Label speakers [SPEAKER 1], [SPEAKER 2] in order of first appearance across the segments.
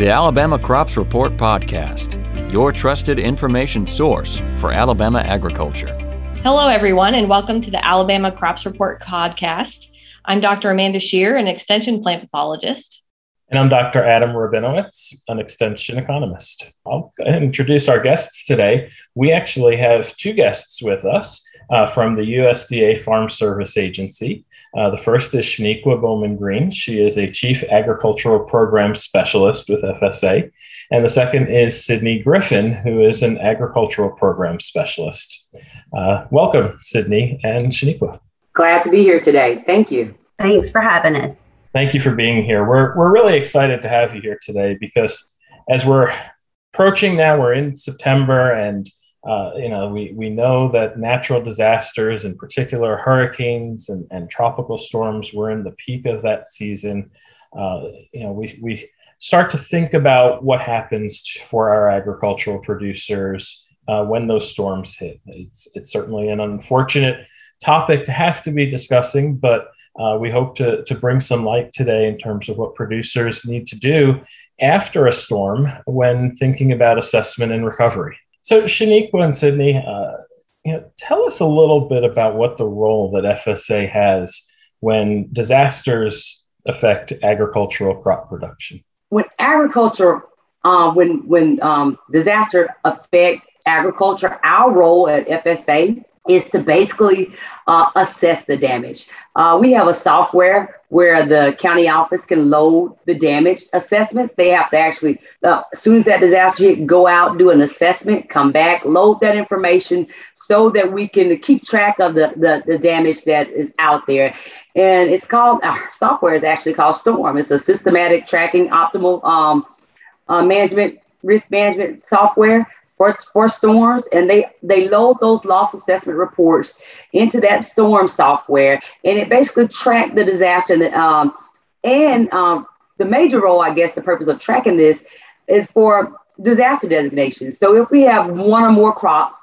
[SPEAKER 1] The Alabama Crops Report Podcast, your trusted information source for Alabama agriculture.
[SPEAKER 2] Hello, everyone, and welcome to the Alabama Crops Report Podcast. I'm Dr. Amanda Scherer, an extension plant pathologist.
[SPEAKER 3] And I'm Dr. Adam Rabinowitz, an extension economist. I'll introduce our guests today. We actually have two guests with us uh, from the USDA Farm Service Agency. Uh, the first is Shaniqua Bowman Green. She is a Chief Agricultural Program Specialist with FSA. And the second is Sydney Griffin, who is an Agricultural Program Specialist. Uh, welcome, Sydney and Shaniqua.
[SPEAKER 4] Glad to be here today. Thank you.
[SPEAKER 5] Thanks for having us.
[SPEAKER 3] Thank you for being here. We're, we're really excited to have you here today because as we're approaching now, we're in September and uh, you know, we, we know that natural disasters, in particular hurricanes and, and tropical storms, were in the peak of that season. Uh, you know, we, we start to think about what happens for our agricultural producers uh, when those storms hit. It's, it's certainly an unfortunate topic to have to be discussing, but uh, we hope to, to bring some light today in terms of what producers need to do after a storm when thinking about assessment and recovery. So, Shaniqua and Sydney, uh, you know, tell us a little bit about what the role that FSA has when disasters affect agricultural crop production.
[SPEAKER 4] When agriculture, uh, when when um, disaster affect agriculture, our role at FSA is to basically uh, assess the damage. Uh, we have a software where the county office can load the damage assessments. They have to actually, uh, as soon as that disaster hit, go out, do an assessment, come back, load that information so that we can keep track of the, the, the damage that is out there. And it's called, our software is actually called Storm. It's a systematic tracking optimal um, uh, management, risk management software for, for storms and they they load those loss assessment reports into that storm software and it basically tracked the disaster and, um, and um, the major role i guess the purpose of tracking this is for disaster designations so if we have one or more crops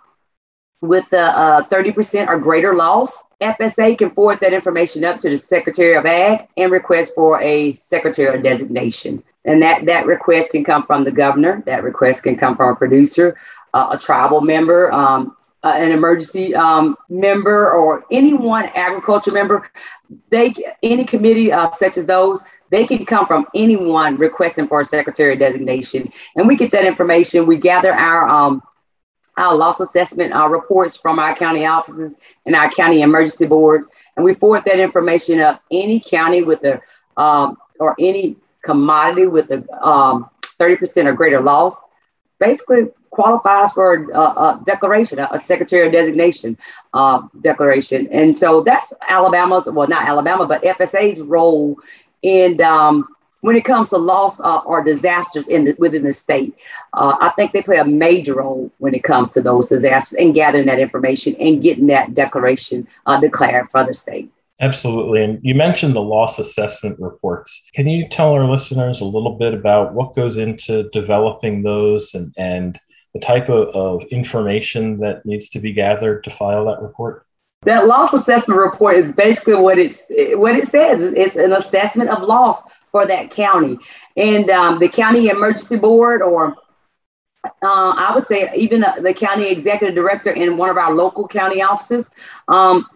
[SPEAKER 4] with the uh, 30% or greater loss FSA can forward that information up to the Secretary of Ag and request for a secretarial designation. And that, that request can come from the governor, that request can come from a producer, uh, a tribal member, um, uh, an emergency um, member, or any one agriculture member. They any committee uh, such as those they can come from anyone requesting for a secretary designation, and we get that information. We gather our um, our loss assessment reports from our county offices and our county emergency boards, and we forward that information up any county with a um, or any commodity with a 30% um, or greater loss. Basically, qualifies for a, a declaration, a, a secretary designation uh, declaration. And so that's Alabama's, well, not Alabama, but FSA's role in um, when it comes to loss uh, or disasters in the, within the state. Uh, I think they play a major role when it comes to those disasters and gathering that information and getting that declaration uh, declared for the state.
[SPEAKER 3] Absolutely. And you mentioned the loss assessment reports. Can you tell our listeners a little bit about what goes into developing those and, and the type of, of information that needs to be gathered to file that report?
[SPEAKER 4] That loss assessment report is basically what it's what it says. It's an assessment of loss for that county, and um, the county emergency board, or uh, I would say even the, county executive director in one of our local county offices, um,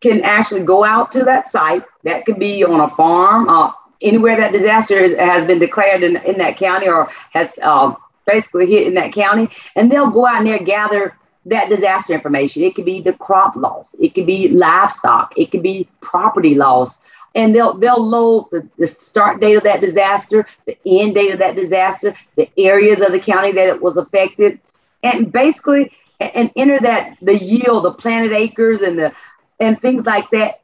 [SPEAKER 4] can actually go out to that site. That could be on a farm, uh, anywhere that disaster is, has been declared in, in that county or has uh, basically hit in that county, and they'll go out and there gather that disaster information. It could be the crop loss, it could be livestock, it could be property loss. And they'll they'll load the, the start date of that disaster, the end date of that disaster, the areas of the county that it was affected, and basically and enter that the yield, the planted acres and the and things like that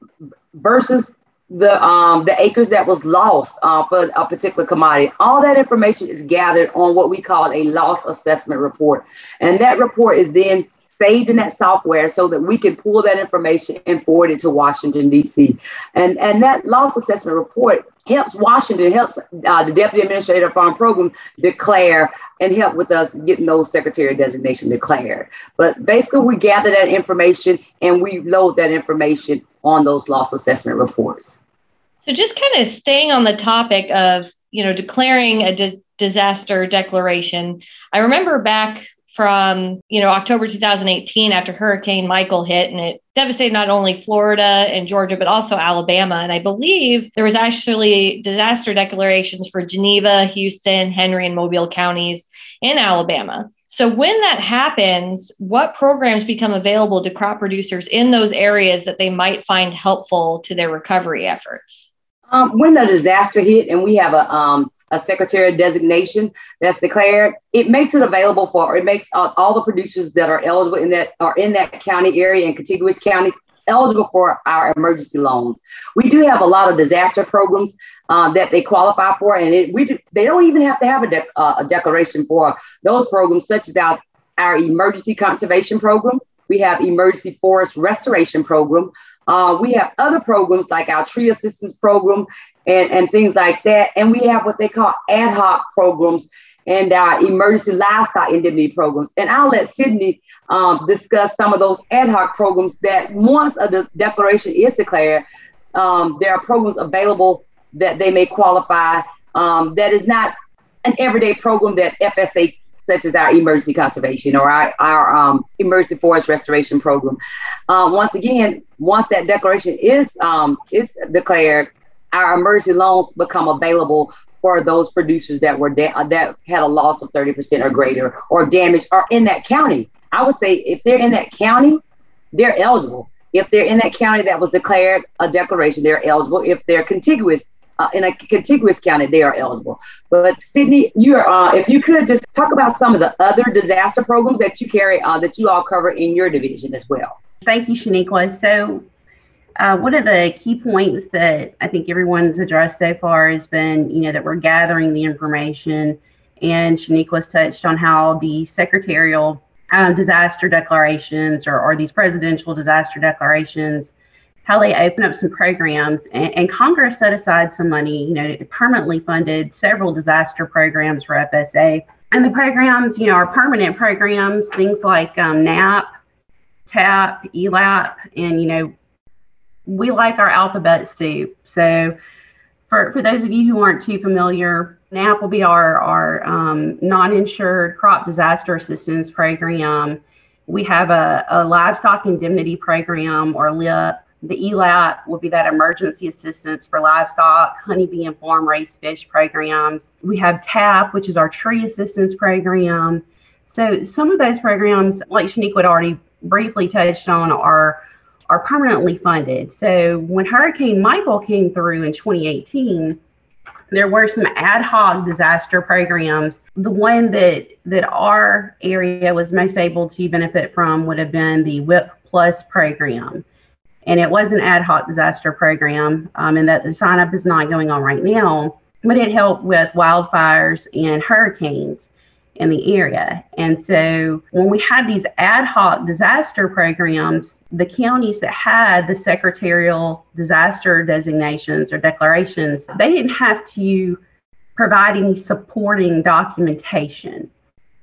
[SPEAKER 4] versus the um, the acres that was lost uh, for a particular commodity. All that information is gathered on what we call a loss assessment report, and that report is then saved in that software so that we can pull that information and forward it to Washington D.C. and and that loss assessment report helps Washington helps uh, the Deputy Administrator of Farm Program declare and help with us getting those Secretary designation declared. But basically, we gather that information and we load that information on those loss assessment reports.
[SPEAKER 2] So just kind of staying on the topic of, you know, declaring a di- disaster declaration. I remember back from you know October 2018 after Hurricane Michael hit and it devastated not only Florida and Georgia but also Alabama and I believe there was actually disaster declarations for Geneva, Houston, Henry and Mobile counties in Alabama. So when that happens, what programs become available to crop producers in those areas that they might find helpful to their recovery efforts?
[SPEAKER 4] Um, when the disaster hit and we have a um, a secretary designation that's declared, it makes it available for, it makes all, all the producers that are eligible in that are in that county area and contiguous counties eligible for our emergency loans. We do have a lot of disaster programs uh, that they qualify for, and it, we do, they don't even have to have a, de- uh, a declaration for those programs, such as our, our emergency conservation program. We have emergency forest restoration program. Uh, we have other programs like our tree assistance program and, and things like that. And we have what they call ad hoc programs and our emergency livestock indemnity programs. And I'll let Sydney um, discuss some of those ad hoc programs that once a de- declaration is declared, um, there are programs available that they may qualify. Um, that is not an everyday program that FSA, such as our emergency conservation or our, our um, emergency forest restoration program. Uh, once again, once that declaration is um, is declared, our emergency loans become available for those producers that were da- that had a loss of 30% or greater or damage or in that county. I would say if they're in that county, they're eligible. If they're in that county that was declared a declaration, they're eligible. If they're contiguous uh, in a contiguous county, they are eligible. But Sydney, you are uh, if you could just talk about some of the other disaster programs that you carry uh, that you all cover in your division as well.
[SPEAKER 5] Thank you, Shaniqua. So uh, one of the key points that I think everyone's addressed so far has been, you know, that we're gathering the information. And Shaniqua's touched on how the secretarial um, disaster declarations or, or these presidential disaster declarations, how they open up some programs. And, and Congress set aside some money, you know, permanently funded several disaster programs for FSA. And the programs, you know, are permanent programs, things like um, NAP, TAP, ELAP, and, you know, we like our alphabet soup. So for, for those of you who aren't too familiar, NAP will be our, our um, non-insured crop disaster assistance program. We have a, a livestock indemnity program or LIP. The ELAP will be that emergency assistance for livestock, honeybee and farm raised fish programs. We have TAP, which is our tree assistance program. So some of those programs, like Shaniqua would already briefly touched on, are are permanently funded. So when Hurricane Michael came through in 2018, there were some ad hoc disaster programs. The one that that our area was most able to benefit from would have been the WHIP Plus program, and it was an ad hoc disaster program, um, and that the sign up is not going on right now. But it helped with wildfires and hurricanes in the area. And so when we had these ad hoc disaster programs, the counties that had the secretarial disaster designations or declarations, they didn't have to provide any supporting documentation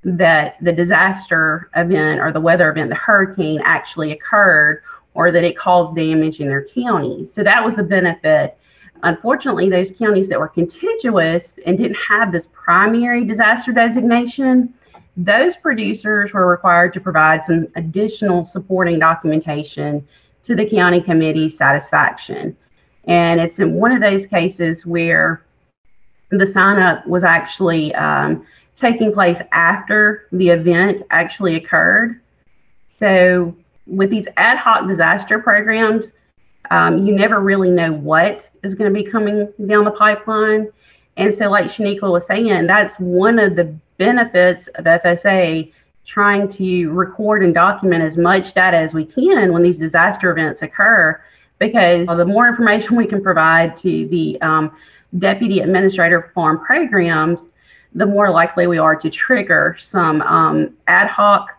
[SPEAKER 5] that the disaster event or the weather event, the hurricane actually occurred or that it caused damage in their counties. So that was a benefit Unfortunately, those counties that were contiguous and didn't have this primary disaster designation, those producers were required to provide some additional supporting documentation to the county committee's satisfaction. And it's in one of those cases where the sign up was actually um, taking place after the event actually occurred. So, with these ad hoc disaster programs, um, you never really know what is going to be coming down the pipeline. And so, like Shaniqua was saying, that's one of the benefits of FSA trying to record and document as much data as we can when these disaster events occur, because the more information we can provide to the um, deputy administrator for farm programs, the more likely we are to trigger some um, ad hoc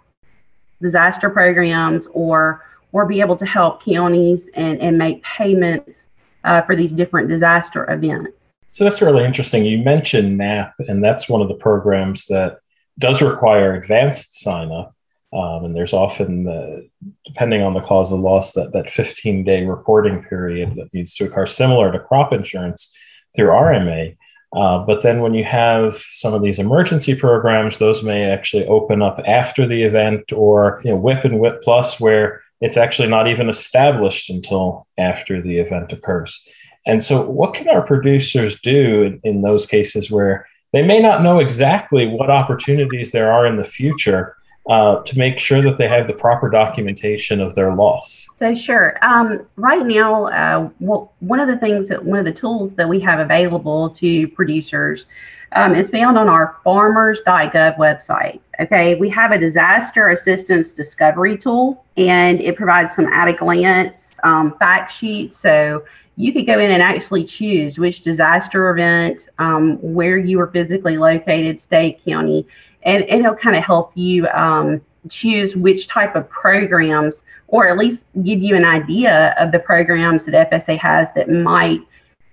[SPEAKER 5] disaster programs or or be able to help counties and, and make payments uh, for these different disaster events.
[SPEAKER 3] So that's really interesting. You mentioned NAP, and that's one of the programs that does require advanced sign up. Um, and there's often, the, depending on the cause of loss, that, that 15 day reporting period that needs to occur, similar to crop insurance through RMA. Uh, but then when you have some of these emergency programs, those may actually open up after the event or you know, WHIP and WHIP Plus, where it's actually not even established until after the event occurs. And so, what can our producers do in, in those cases where they may not know exactly what opportunities there are in the future, uh, to make sure that they have the proper documentation of their loss?
[SPEAKER 5] So, sure. Um, right now, uh, well, one of the things that one of the tools that we have available to producers um, is found on our farmers.gov website. Okay, we have a disaster assistance discovery tool, and it provides some at a glance um, fact sheets. So, you could go in and actually choose which disaster event, um, where you are physically located, state, county, and, and it'll kind of help you um, choose which type of programs or at least give you an idea of the programs that FSA has that might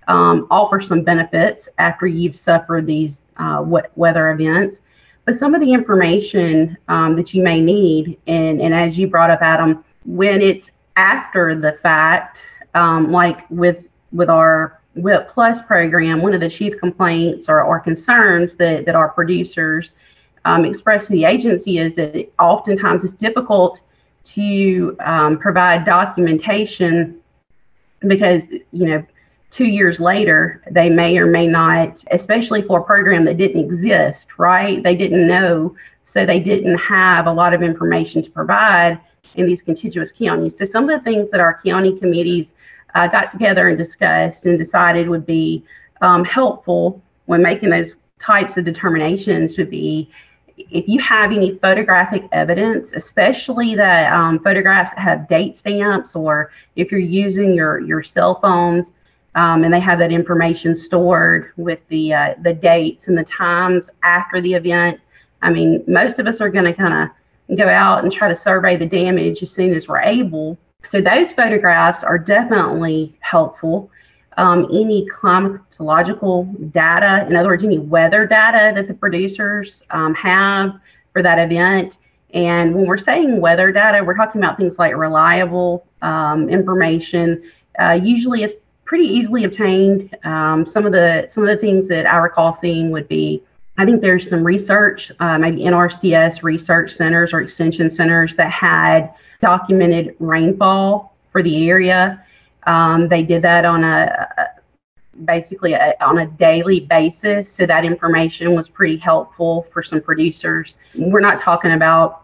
[SPEAKER 5] um, offer some benefits after you've suffered these uh, weather events. But some of the information um, that you may need, and, and as you brought up, Adam, when it's after the fact, um, like with with our WHIP Plus program, one of the chief complaints or, or concerns that, that our producers um, expressed to the agency is that oftentimes it's difficult to um, provide documentation because you know two years later they may or may not especially for a program that didn't exist right? They didn't know so they didn't have a lot of information to provide in these contiguous counties. So some of the things that our county committees uh, got together and discussed and decided would be um, helpful when making those types of determinations would be if you have any photographic evidence, especially that um, photographs that have date stamps, or if you're using your your cell phones um, and they have that information stored with the uh, the dates and the times after the event. I mean, most of us are going to kind of go out and try to survey the damage as soon as we're able. So those photographs are definitely helpful um, any climatological data, in other words, any weather data that the producers um, have for that event. And when we're saying weather data, we're talking about things like reliable um, information. Uh, usually, it's pretty easily obtained. Um, some of the some of the things that I recall seeing would be, I think there's some research, uh, maybe NRCS research centers or extension centers that had documented rainfall for the area. Um, they did that on a, a basically a, on a daily basis. So that information was pretty helpful for some producers. We're not talking about,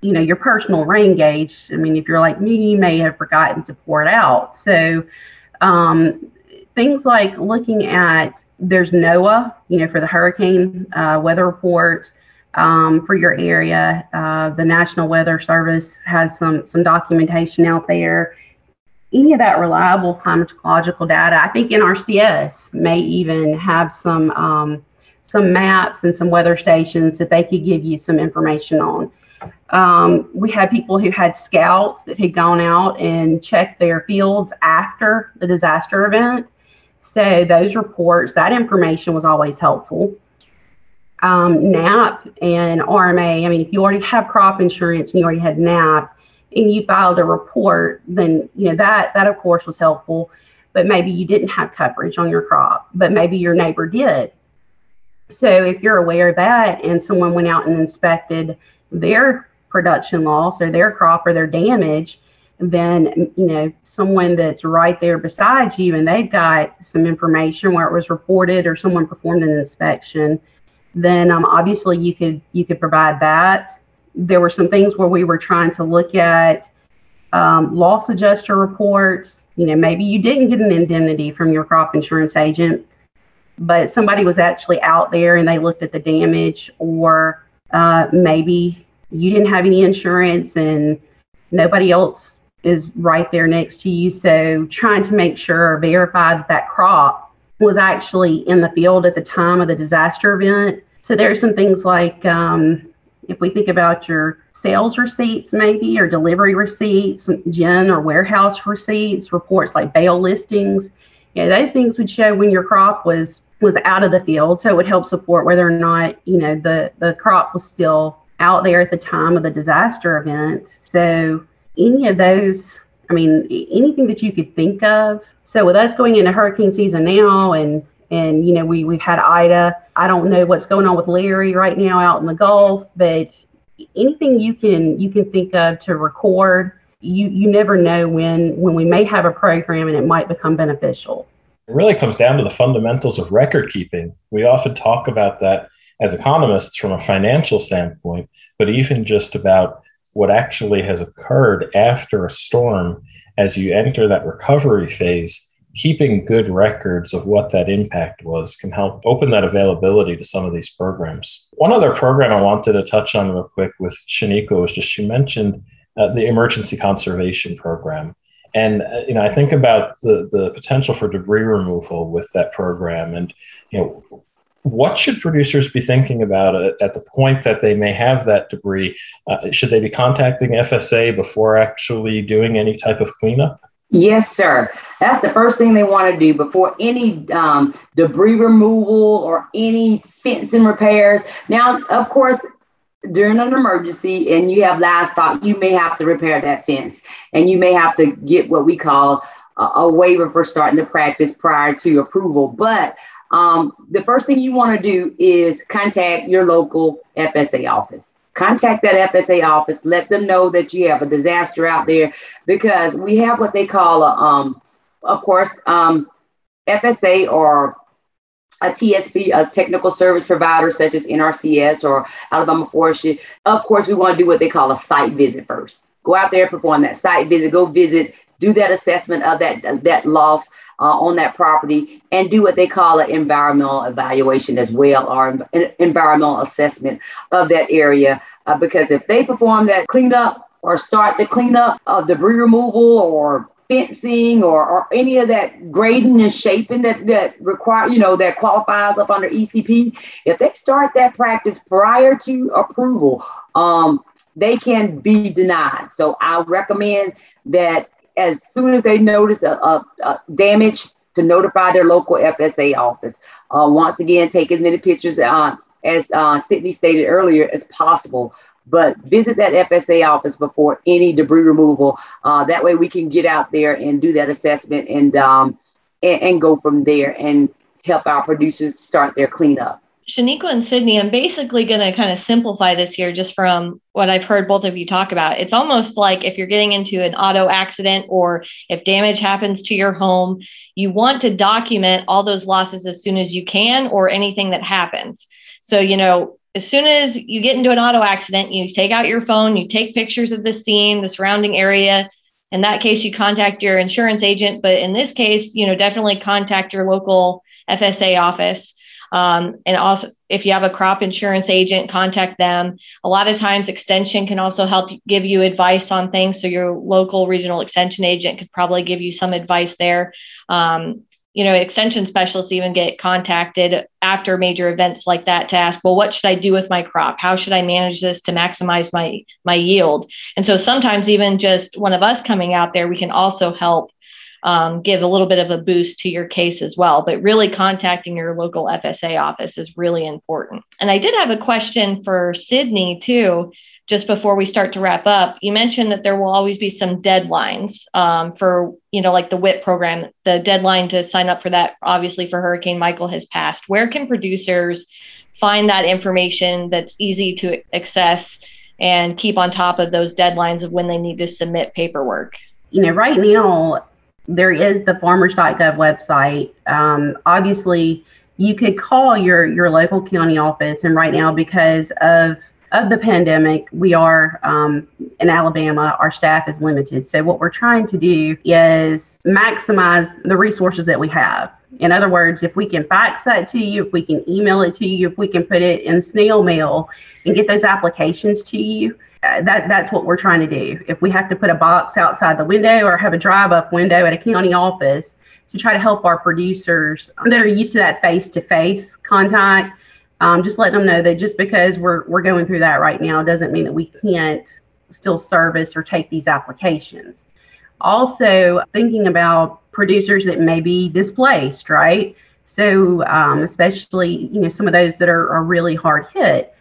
[SPEAKER 5] you know, your personal rain gauge. I mean, if you're like me, you may have forgotten to pour it out. So um, things like looking at there's NOAA, you know, for the hurricane uh, weather reports. Um, for your area, uh, the National Weather Service has some some documentation out there any of that reliable climatological data. I think NRCS may even have some um, some maps and some weather stations that they could give you some information on. Um, we had people who had scouts that had gone out and checked their fields after the disaster event. So those reports, that information was always helpful. Um, NAP and RMA, I mean, if you already have crop insurance and you already had NAP, and you filed a report, then you know that that of course was helpful. But maybe you didn't have coverage on your crop, but maybe your neighbor did. So if you're aware of that and someone went out and inspected their production loss or their crop or their damage, then you know someone that's right there beside you and they've got some information where it was reported or someone performed an inspection, then um, obviously you could you could provide that there were some things where we were trying to look at um, loss adjuster reports. You know, maybe you didn't get an indemnity from your crop insurance agent, but somebody was actually out there and they looked at the damage, or uh, maybe you didn't have any insurance and nobody else is right there next to you. So, trying to make sure or verify that that crop was actually in the field at the time of the disaster event. So, there are some things like um, if we think about your sales receipts, maybe, or delivery receipts, gin or warehouse receipts, reports like bale listings, know, those things would show when your crop was was out of the field. So it would help support whether or not, you know, the, the crop was still out there at the time of the disaster event. So any of those, I mean, anything that you could think of. So with us going into hurricane season now and And, you know, we, we've had Ida. I don't know what's going on with Larry right now out in the Gulf, but anything you can you can think of to record, you you never know when when we may have a program and it might become beneficial.
[SPEAKER 3] It really comes down to the fundamentals of record keeping. We often talk about that as economists from a financial standpoint, but even just about what actually has occurred after a storm as you enter that recovery phase keeping good records of what that impact was can help open that availability to some of these programs. One other program I wanted to touch on real quick with Shaniqua was just she mentioned uh, the emergency conservation program. And uh, you know, I think about the the potential for debris removal with that program, and you know, what should producers be thinking about at the point that they may have that debris? Uh, should they be contacting FSA before actually doing any type of cleanup?
[SPEAKER 4] Yes, sir. That's the first thing they want to do before any um, debris removal or any fencing repairs. Now, of course, during an emergency and you have livestock, you may have to repair that fence and you may have to get what we call a, a waiver for starting to practice prior to approval. But um, the first thing you want to do is contact your local FSA office contact that FSA office, let them know that you have a disaster out there because we have what they call a, um, of course, um, FSA or a TSP, a technical service provider such as NRCS or Alabama Forestry. Of course, we want to do what they call a site visit first. Go out there, perform that site visit, go visit, do that assessment of that that loss uh, on that property and do what they call an environmental evaluation as well or an environmental assessment of that area. Uh, because if they perform that cleanup or start the cleanup of debris removal or fencing or, or any of that grading and shaping that, that require, you know, that qualifies up under ECP, if they start that practice prior to approval, um, they can be denied. So I recommend that as soon as they notice a, a, a damage to notify their local FSA office. Uh, once again, take as many pictures uh, as uh, Sydney stated earlier as possible. But visit that FSA office before any debris removal. Uh, that way, we can get out there and do that assessment and, um, and and go from there and help our producers start their cleanup.
[SPEAKER 2] Shaniqua and Sydney, I'm basically going to kind of simplify this here just from what I've heard both of you talk about. It's almost like if you're getting into an auto accident or if damage happens to your home, you want to document all those losses as soon as you can or anything that happens. So, you know, as soon as you get into an auto accident, you take out your phone, you take pictures of the scene, the surrounding area. In that case, you contact your insurance agent. But in this case, you know, definitely contact your local FSA office um, and also, if you have a crop insurance agent, contact them. A lot of times, extension can also help give you advice on things. So, your local regional extension agent could probably give you some advice there. Um, you know, extension specialists even get contacted after major events like that to ask, well, what should I do with my crop? How should I manage this to maximize my my yield? And so sometimes even just one of us coming out there, we can also help um, give a little bit of a boost to your case as well. But really, contacting your local FSA office is really important. And I did have a question for Sydney too. Just before we start to wrap up, you mentioned that there will always be some deadlines um, for, you know, like the WHIP program. The deadline to sign up for that, obviously, for Hurricane Michael has passed. Where can producers find that information that's easy to access and keep on top of those deadlines of when they need to submit paperwork?
[SPEAKER 5] You know, right now, there is the farmers.gov website. Um, obviously, you could call your your local county office, and right now, because of of the pandemic, we are um, in Alabama. Our staff is limited, so what we're trying to do is maximize the resources that we have. In other words, if we can fax that to you, if we can email it to you, if we can put it in snail mail and get those applications to you, that that's what we're trying to do. If we have to put a box outside the window or have a drive up window at a county office to try to help our producers that are used to that face to face contact, um, just let them know that just because we're we're going through that right now doesn't mean that we can't still service or take these applications. Also, thinking about producers that may be displaced, right? So, um, especially you know some of those that are, are really hard hit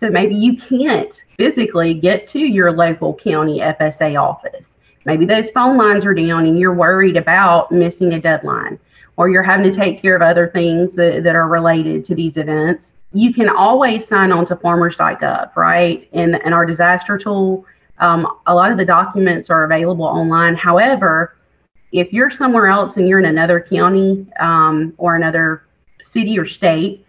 [SPEAKER 5] so maybe you can't physically get to your local county FSA office. Maybe those phone lines are down and you're worried about missing a deadline. or you're having to take care of other things that, that are related to these events, you can always sign on to farmers.gov, right? And, and our disaster tool, um, a lot of the documents are available online. However, if you're somewhere else and you're in another county um, or another city or state,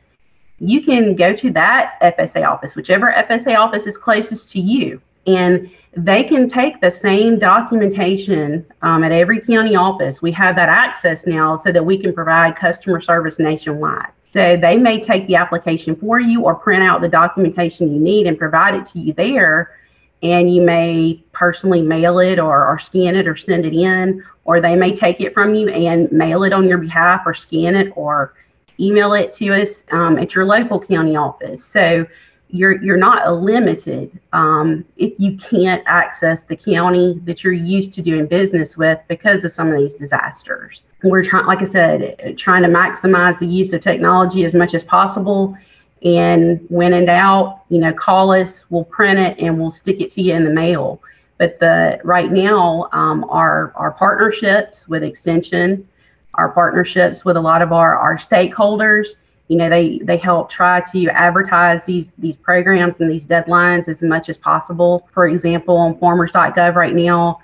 [SPEAKER 5] you can go to that FSA office, whichever FSA office is closest to you, and they can take the same documentation um, at every county office. We have that access now so that we can provide customer service nationwide. So they may take the application for you or print out the documentation you need and provide it to you there. And you may personally mail it or, or scan it or send it in, or they may take it from you and mail it on your behalf or scan it or email it to us um, at your local county office. So you're you're not limited um, if you can't access the county that you're used to doing business with because of some of these disasters. We're trying, like I said, trying to maximize the use of technology as much as possible. And when in doubt, you know, call us. We'll print it and we'll stick it to you in the mail. But the right now, um, our our partnerships with Extension, our partnerships with a lot of our our stakeholders. You know they they help try to advertise these these programs and these deadlines as much as possible. For example on farmers.gov right now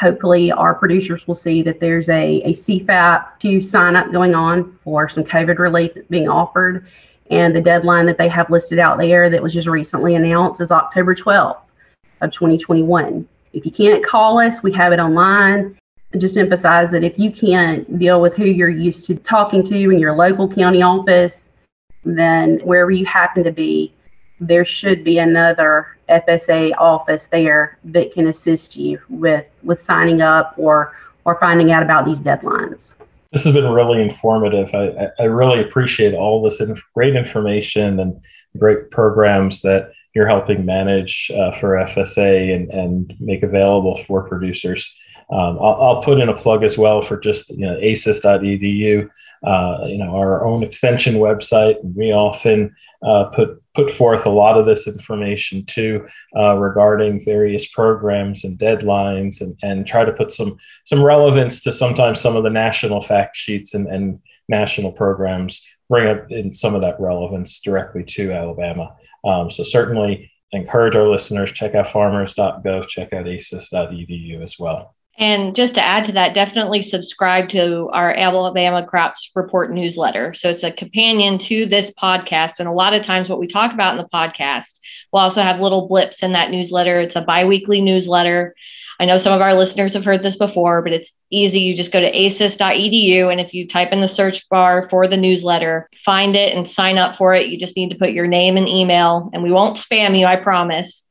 [SPEAKER 5] hopefully our producers will see that there's a, a cfap to sign up going on for some covid relief being offered. And the deadline that they have listed out there that was just recently announced is october 12th of 2021 if you can't call us we have it online just emphasize that if you can't deal with who you're used to talking to in your local county office then wherever you happen to be, there should be another FSA office there that can assist you with with signing up or or finding out about these deadlines.
[SPEAKER 3] This has been really informative. I, I really appreciate all this inf- great information and great programs that you're helping manage uh, for FSA and, and make available for producers. Um, I'll, I'll, put in a plug as well for just you know, aces.edu uh, you know, our own extension website. We often uh, put put forth a lot of this information too uh, regarding various programs and deadlines, and, and try to put some some relevance to sometimes some of the national fact sheets and, and national programs. Bring up in some of that relevance directly to Alabama. Um, so certainly encourage our listeners check out farmers.gov, check out aces.edu as well.
[SPEAKER 2] And just to add to that, definitely subscribe to our Alabama Crops Report newsletter. So it's a companion to this podcast. And a lot of times, what we talk about in the podcast, we'll also have little blips in that newsletter. It's a bi weekly newsletter. I know some of our listeners have heard this before, but it's easy. You just go to aces.edu. And if you type in the search bar for the newsletter, find it and sign up for it. You just need to put your name and email, and we won't spam you, I promise.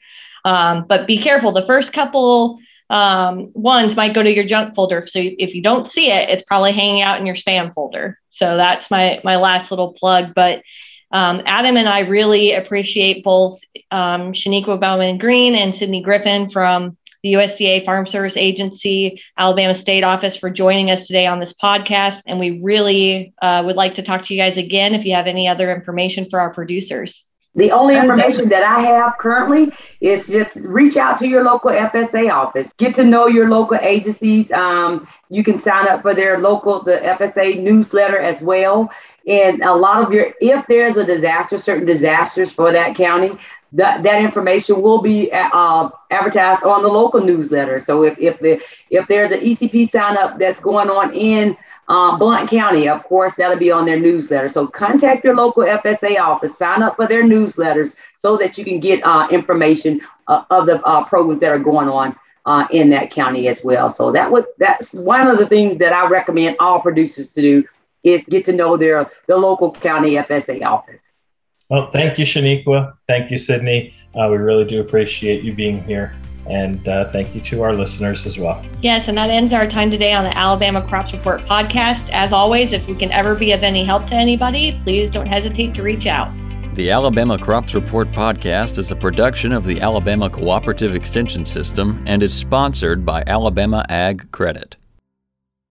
[SPEAKER 2] Um, but be careful. The first couple um, ones might go to your junk folder. So if you don't see it, it's probably hanging out in your spam folder. So that's my my last little plug. But um, Adam and I really appreciate both um, Shaniqua Bowman Green and Sydney Griffin from the USDA Farm Service Agency, Alabama State Office for joining us today on this podcast. And we really uh, would like to talk to you guys again if you have any other information for our producers.
[SPEAKER 4] The only information that I have currently is just reach out to your local FSA office. Get to know your local agencies. Um, you can sign up for their local, the FSA newsletter as well. And a lot of your, if there's a disaster, certain disasters for that county, that, that information will be uh, advertised on the local newsletter. So if if, if there's an ECP sign up that's going on in um, Blount County, of course, that'll be on their newsletter. So contact your local FSA office, sign up for their newsletters so that you can get uh, information uh, of the uh, programs that are going on uh, in that county as well. So that would that's one of the things that I recommend all producers to do is get to know their the local county FSA office.
[SPEAKER 3] Well, thank you, Shaniqua. Thank you, Sydney. Uh, we really do appreciate you being here. And uh, thank you to our listeners as well.
[SPEAKER 2] Yes, and that ends our time today on the Alabama Crops Report podcast. As always, if we can ever be of any help to anybody, please don't hesitate to reach out.
[SPEAKER 1] The Alabama Crops Report podcast is a production of the Alabama Cooperative Extension System and is sponsored by Alabama Ag Credit.